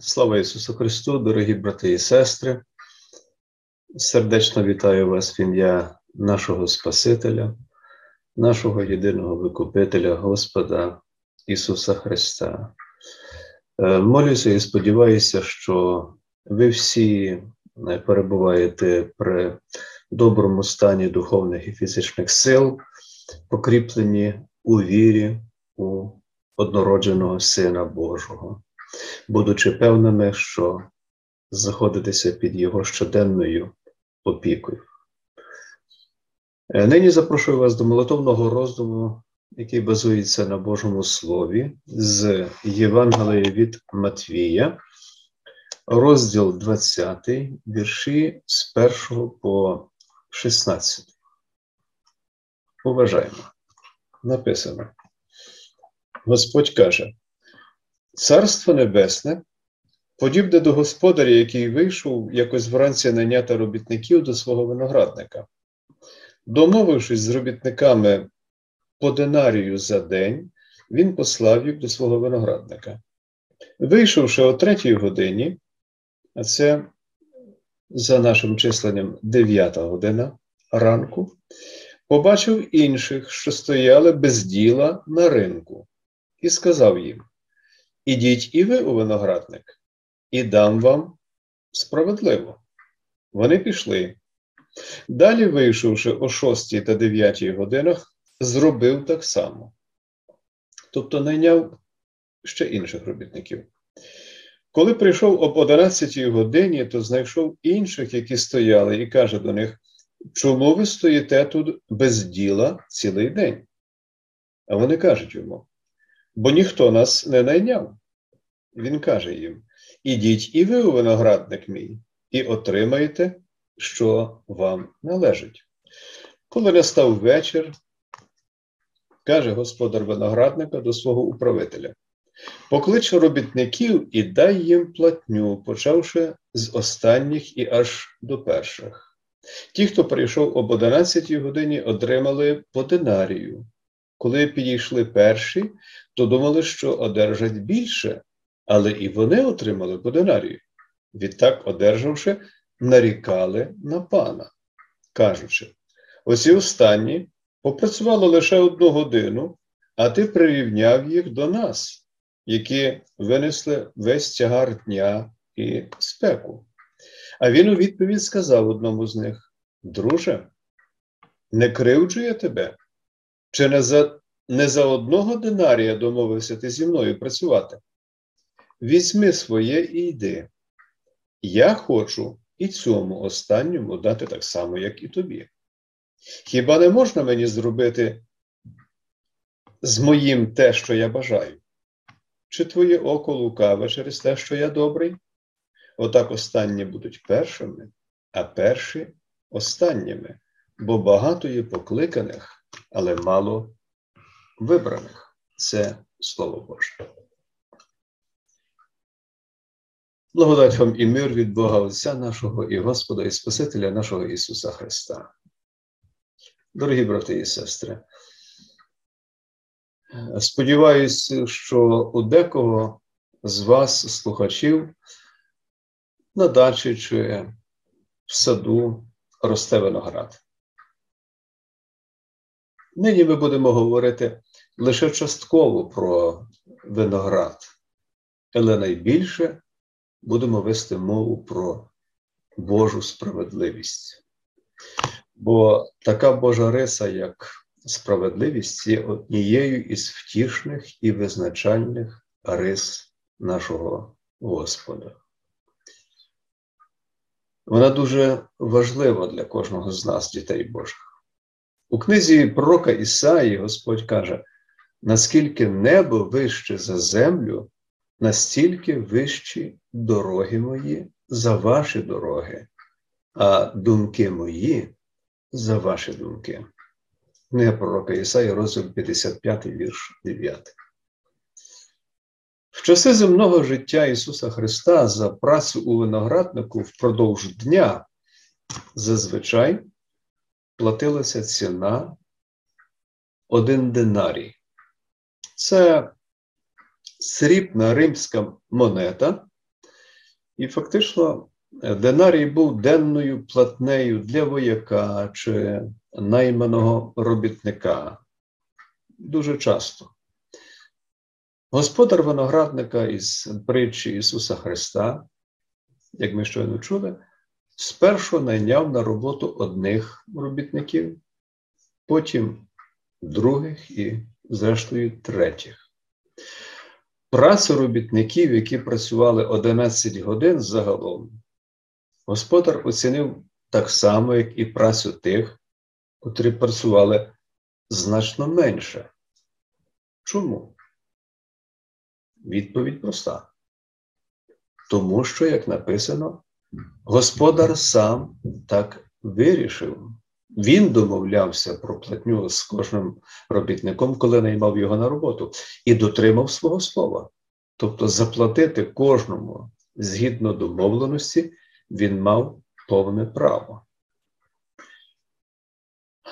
Слава Ісусу Христу, дорогі брати і сестри. Сердечно вітаю вас в ім'я нашого Спасителя, нашого єдиного Викупителя Господа Ісуса Христа. Е, молюся і сподіваюся, що ви всі е, перебуваєте при доброму стані духовних і фізичних сил, покріплені у вірі у однородженого Сина Божого будучи певними, що знаходитися під його щоденною опікою. Е, нині запрошую вас до молитовного роздуму, який базується на Божому Слові з Євангелія від Матвія, розділ 20, вірші з 1 по 16. Уважаємо. Написано. Господь каже, Царство Небесне подібне до господаря, який вийшов якось вранці найняти робітників до свого виноградника. Домовившись з робітниками по динарію за день, він послав їх до свого виноградника. Вийшовши о третій годині, а це за нашим численням дев'ята година ранку, побачив інших, що стояли без діла на ринку, і сказав їм: Ідіть і ви у виноградник, і дам вам справедливо. Вони пішли. Далі, вийшовши о 6 та 9 годинах, зробив так само. Тобто найняв ще інших робітників. Коли прийшов об 11 годині, то знайшов інших, які стояли, і каже до них: Чому ви стоїте тут без діла цілий день? А вони кажуть йому: бо ніхто нас не найняв. Він каже їм: Ідіть і ви у виноградник мій, і отримаєте, що вам належить. Коли настав вечір, каже господар виноградника до свого управителя: Поклич робітників і дай їм платню, почавши з останніх і аж до перших. Ті, хто прийшов об 11 годині, отримали по динарію. Коли підійшли перші, то думали, що одержать більше, але і вони отримали по динарію. Відтак, одержавши, нарікали на пана, кажучи: оці останні попрацювали лише одну годину, а ти прирівняв їх до нас, які винесли весь тягар дня і спеку. А він у відповідь сказав одному з них: Друже, не кривджу тебе, чи не за не за одного динарія домовився ти зі мною працювати? Візьми своє і йди. Я хочу і цьому останньому дати так само, як і тобі. Хіба не можна мені зробити з моїм те, що я бажаю? Чи твоє око лукаве через те, що я добрий? Отак останні будуть першими, а перші останніми, бо багато є покликаних, але мало вибраних. Це Слово Боже. Благодать вам і мир від Бога Отця нашого і Господа, і Спасителя нашого Ісуса Христа. Дорогі брати і сестри, сподіваюся, що у декого з вас, слухачів, на дачі чи в саду росте виноград. Нині ми будемо говорити лише частково про виноград, але найбільше будемо вести мову про Божу справедливість. Бо така Божа риса, як справедливість, є однією із втішних і визначальних рис нашого Господа. Вона дуже важлива для кожного з нас, дітей Божих. У книзі пророка Ісаї Господь каже: наскільки небо вище за землю, настільки вищі дороги мої за ваші дороги, а думки мої за ваші думки. Книга пророка Ісаї, розділ 55, вірш 9. В часи земного життя Ісуса Христа за працю у винограднику впродовж дня зазвичай платилася ціна один динарій. Це срібна римська монета І фактично динарій був денною платнею для вояка чи найманого робітника. Дуже часто. Господар виноградника із притчі Ісуса Христа, як ми щойно чули, спершу найняв на роботу одних робітників, потім других і, зрештою, третіх. Працю робітників, які працювали 11 годин загалом, господар оцінив так само, як і працю тих, котрі працювали значно менше. Чому? Відповідь проста. Тому що, як написано, господар сам так вирішив. Він домовлявся про платню з кожним робітником, коли наймав його на роботу, і дотримав свого слова. Тобто заплатити кожному згідно домовленості він мав повне право.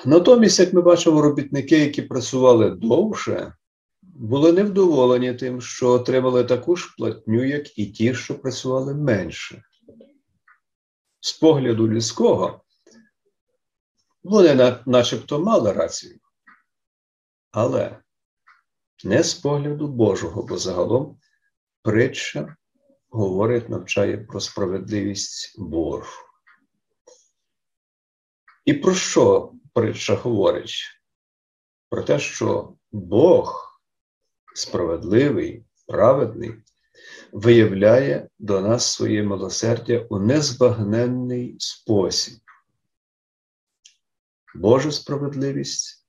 Натомість, як ми бачимо, робітники, які працювали довше, були невдоволені тим, що отримали таку ж платню, як і ті, що працювали менше. З погляду людського, вони начебто мали рацію. Але не з погляду Божого, бо загалом притча говорить, навчає про справедливість Божу. І про що притча говорить? Про те, що Бог справедливий, праведний, виявляє до нас своє милосердя у незбагненний спосіб. Божа справедливість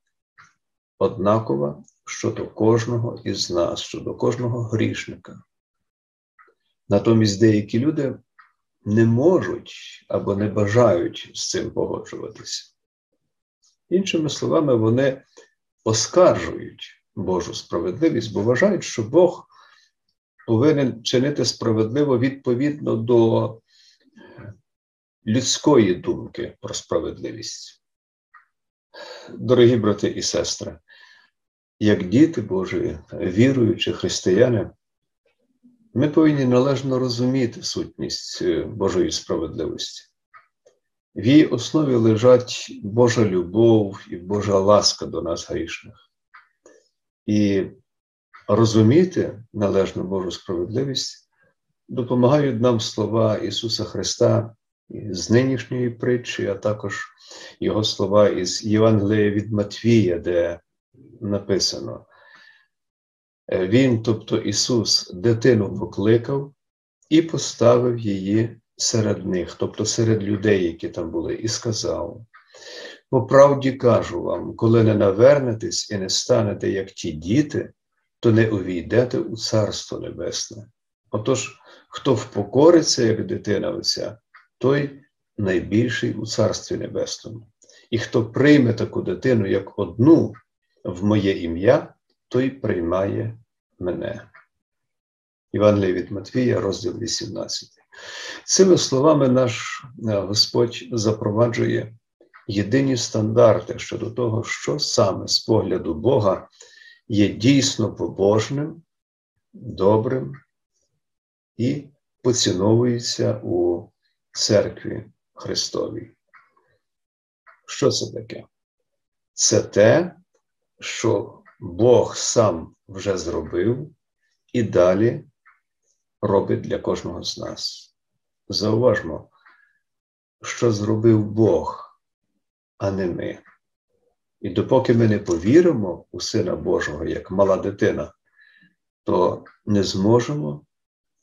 однакова щодо кожного із нас, щодо кожного грішника. Натомість деякі люди не можуть або не бажають з цим погоджуватися. Іншими словами, вони оскаржують Божу справедливість, бо вважають, що Бог повинен чинити справедливо відповідно до людської думки про справедливість. Дорогі брати і сестри, як діти Божі, віруючі християни, ми повинні належно розуміти сутність е, Божої справедливості. В її основі лежать Божа любов і Божа ласка до нас грішних. І розуміти належну Божу справедливість допомагають нам слова Ісуса Христа з нинішньої притчі, а також Його слова із Євангелія від Матвія, де написано. Е, він, тобто Ісус, дитину покликав і поставив її серед них, тобто серед людей, які там були, і сказав: по правді кажу вам, коли не навернетесь і не станете, як ті діти, то не увійдете у Царство Небесне. Отож, хто впокориться, як дитина Отця, той найбільший у Царстві Небесному. І хто прийме таку дитину як одну в моє ім'я, той приймає мене. Івангелія від Матвія, розділ 18. Цими словами наш е, Господь запроваджує єдині стандарти щодо того, що саме з погляду Бога є дійсно побожним, добрим і поціновується у церкві Христовій. Що це таке? Це те, що Бог сам вже зробив і далі робить для кожного з нас. Зауважмо, що зробив Бог, а не ми. І допоки ми не повіримо у Сина Божого як мала дитина, то не зможемо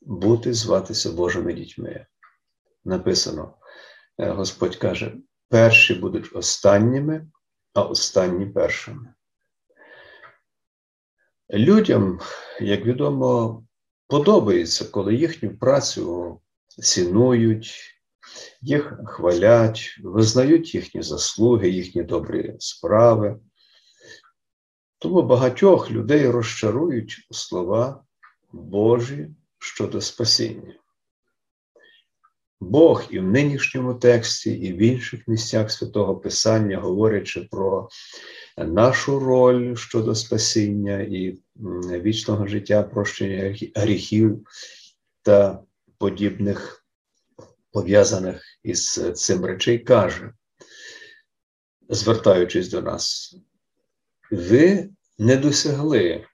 бути зватися Божими дітьми. Написано, е, Господь каже: перші будуть останніми, а останні першими. Людям, як відомо, подобається, коли їхню працю цінують, їх хвалять, визнають їхні заслуги, їхні добрі справи. Тому багатьох людей розчарують слова Божі щодо спасіння. Бог і в нинішньому тексті, і в інших місцях святого Писання, говорячи про нашу роль щодо спасіння і вічного життя, прощення гріхів та подібних пов'язаних із цим речей, каже, звертаючись до нас, ви не досягли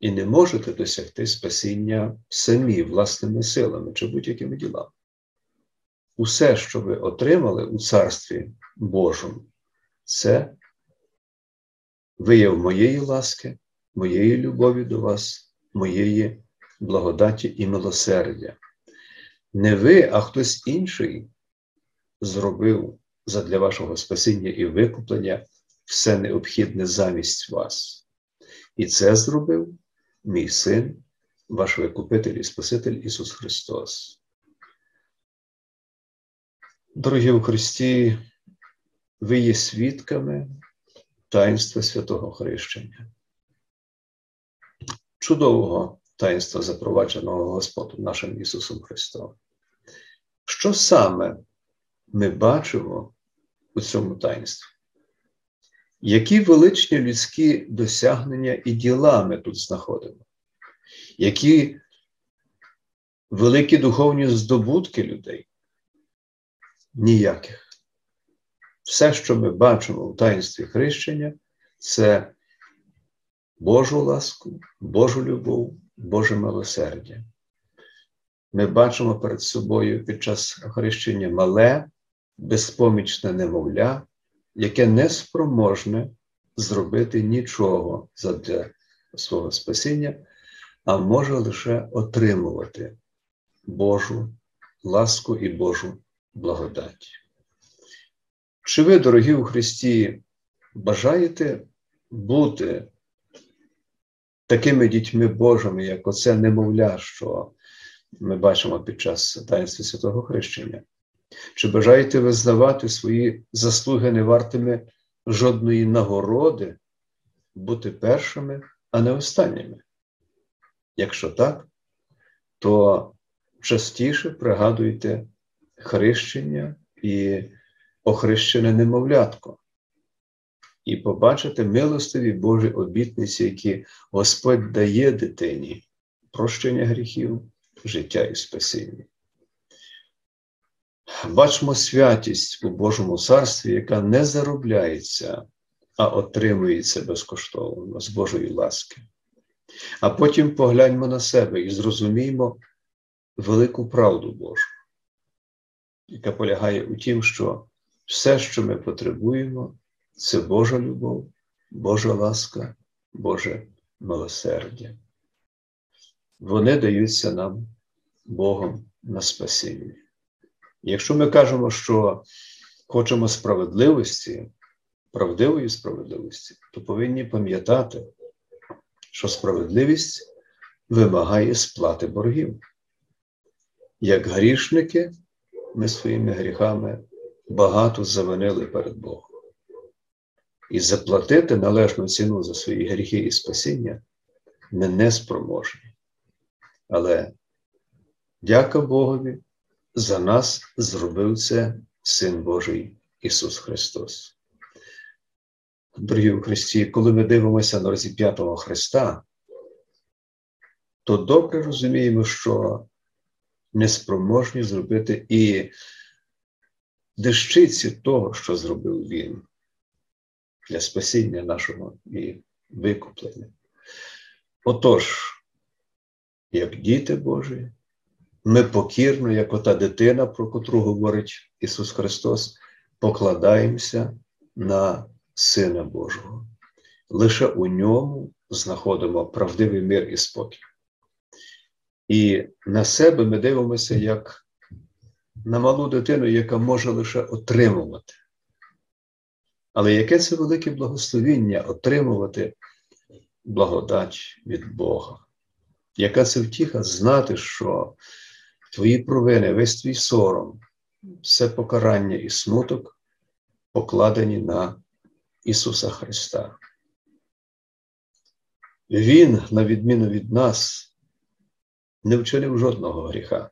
і не можете досягти спасіння самі власними силами чи будь-якими ділами. Усе, що ви отримали у Царстві Божому, це вияв моєї ласки, моєї любові до вас, моєї благодаті і милосердя. Не ви, а хтось інший зробив задля вашого спасіння і викуплення все необхідне замість вас. І це зробив мій син, ваш Викупитель і Спаситель Ісус Христос. Дорогі у Христі, ви є свідками таїнства святого Хрещення. Чудового таїнства, запровадженого Господом нашим Ісусом Христом. Що саме ми бачимо у цьому таїнстві? Які величні людські досягнення і діла ми тут знаходимо? Які великі духовні здобутки людей? Ніяких. Все, що ми бачимо у таїнстві хрещення, це Божу ласку, Божу любов, Боже милосердя. Ми бачимо перед собою під час хрещення мале, безпомічне немовля, яке не спроможне зробити нічого задля свого спасіння, а може лише отримувати Божу ласку і Божу благодать. Чи ви, дорогі у Христі, бажаєте бути такими дітьми Божими, як оце немовля, що ми бачимо під час таїнства святого Хрещення? Чи бажаєте визнавати свої заслуги невартими жодної нагороди, бути першими, а не останніми? Якщо так, то частіше пригадуйте хрещення і охрещене немовлятко, і побачите милостиві Божі обітниці, які Господь дає дитині прощення гріхів, життя і спасіння. Бачимо святість у Божому царстві, яка не заробляється, а отримується безкоштовно з Божої ласки. А потім погляньмо на себе і зрозуміємо велику правду Божу, яка полягає у тім, що все, що ми потребуємо, це Божа любов, Божа ласка, Боже милосердя. Вони даються нам Богом на спасіння. Якщо ми кажемо, що хочемо справедливості, правдивої справедливості, то повинні пам'ятати, що справедливість вимагає сплати боргів. Як грішники, ми своїми гріхами багато завинили перед Богом. І заплатити належну ціну за свої гріхи і спасіння ми не спроможні. Але дяка Богові за нас зробив це Син Божий Ісус Христос. Дорогі у Христі, коли ми дивимося на розіп'ятого Христа, то добре розуміємо, що неспроможні зробити і дещиці того, що зробив Він для спасіння нашого і викуплення. Отож, як діти Божі, ми покірно, як ота дитина, про котру говорить Ісус Христос, покладаємося на Сина Божого. Лише у ньому знаходимо правдивий мир і спокій. І на себе ми дивимося як на малу дитину, яка може лише отримувати. Але яке це велике благословіння отримувати благодать від Бога? Яка це втіха знати, що твої провини, весь твій сором, все покарання і смуток покладені на Ісуса Христа. Він, на відміну від нас, не вчинив жодного гріха,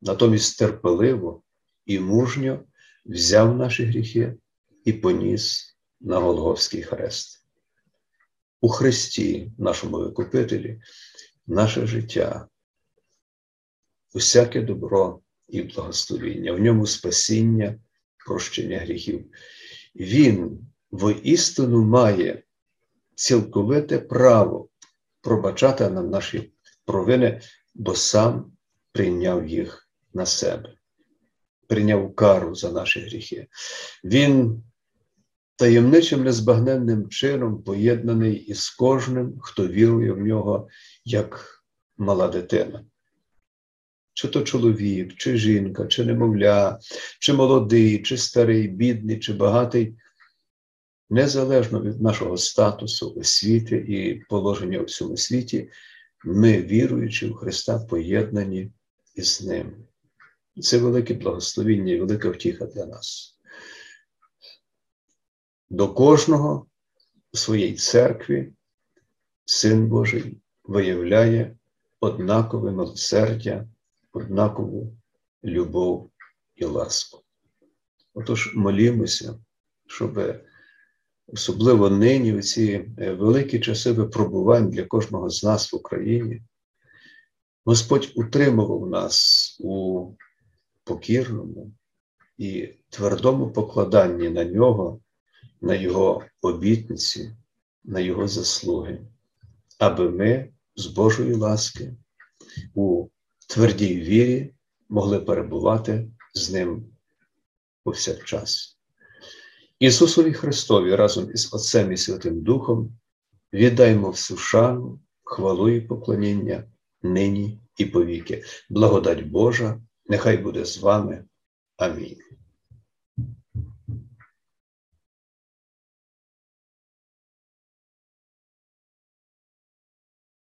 натомість терпеливо і мужньо взяв наші гріхи і поніс на Голговський хрест. У Христі, нашому Викупителі, наше життя, усяке добро і благословіння, в ньому спасіння, прощення гріхів. Він воістину має цілковите право пробачати нам наші провини, бо сам прийняв їх на себе, прийняв кару за наші гріхи. Він таємничим незбагненним чином поєднаний із кожним, хто вірує в нього як мала дитина. Чи то чоловік, чи жінка, чи немовля, чи молодий, чи старий, бідний, чи багатий, незалежно від нашого статусу, освіти і положення у всьому світі, ми, віруючи в Христа, поєднані із Ним. Це велике благословіння і велика втіха для нас. До кожного у своїй церкві Син Божий виявляє однакове милосердя, однакову любов і ласку. Отож, молімося, щоб особливо нині, у ці великі часи випробувань для кожного з нас в Україні, Господь утримував нас у покірному і твердому покладанні на нього на Його обітниці, на Його заслуги, аби ми з Божої ласки у твердій вірі могли перебувати з Ним повсякчас. Ісусові Христові разом із Отцем і Святим Духом віддаймо всю шану, хвалу і поклоніння нині і повіки. Благодать Божа, нехай буде з вами. Амінь.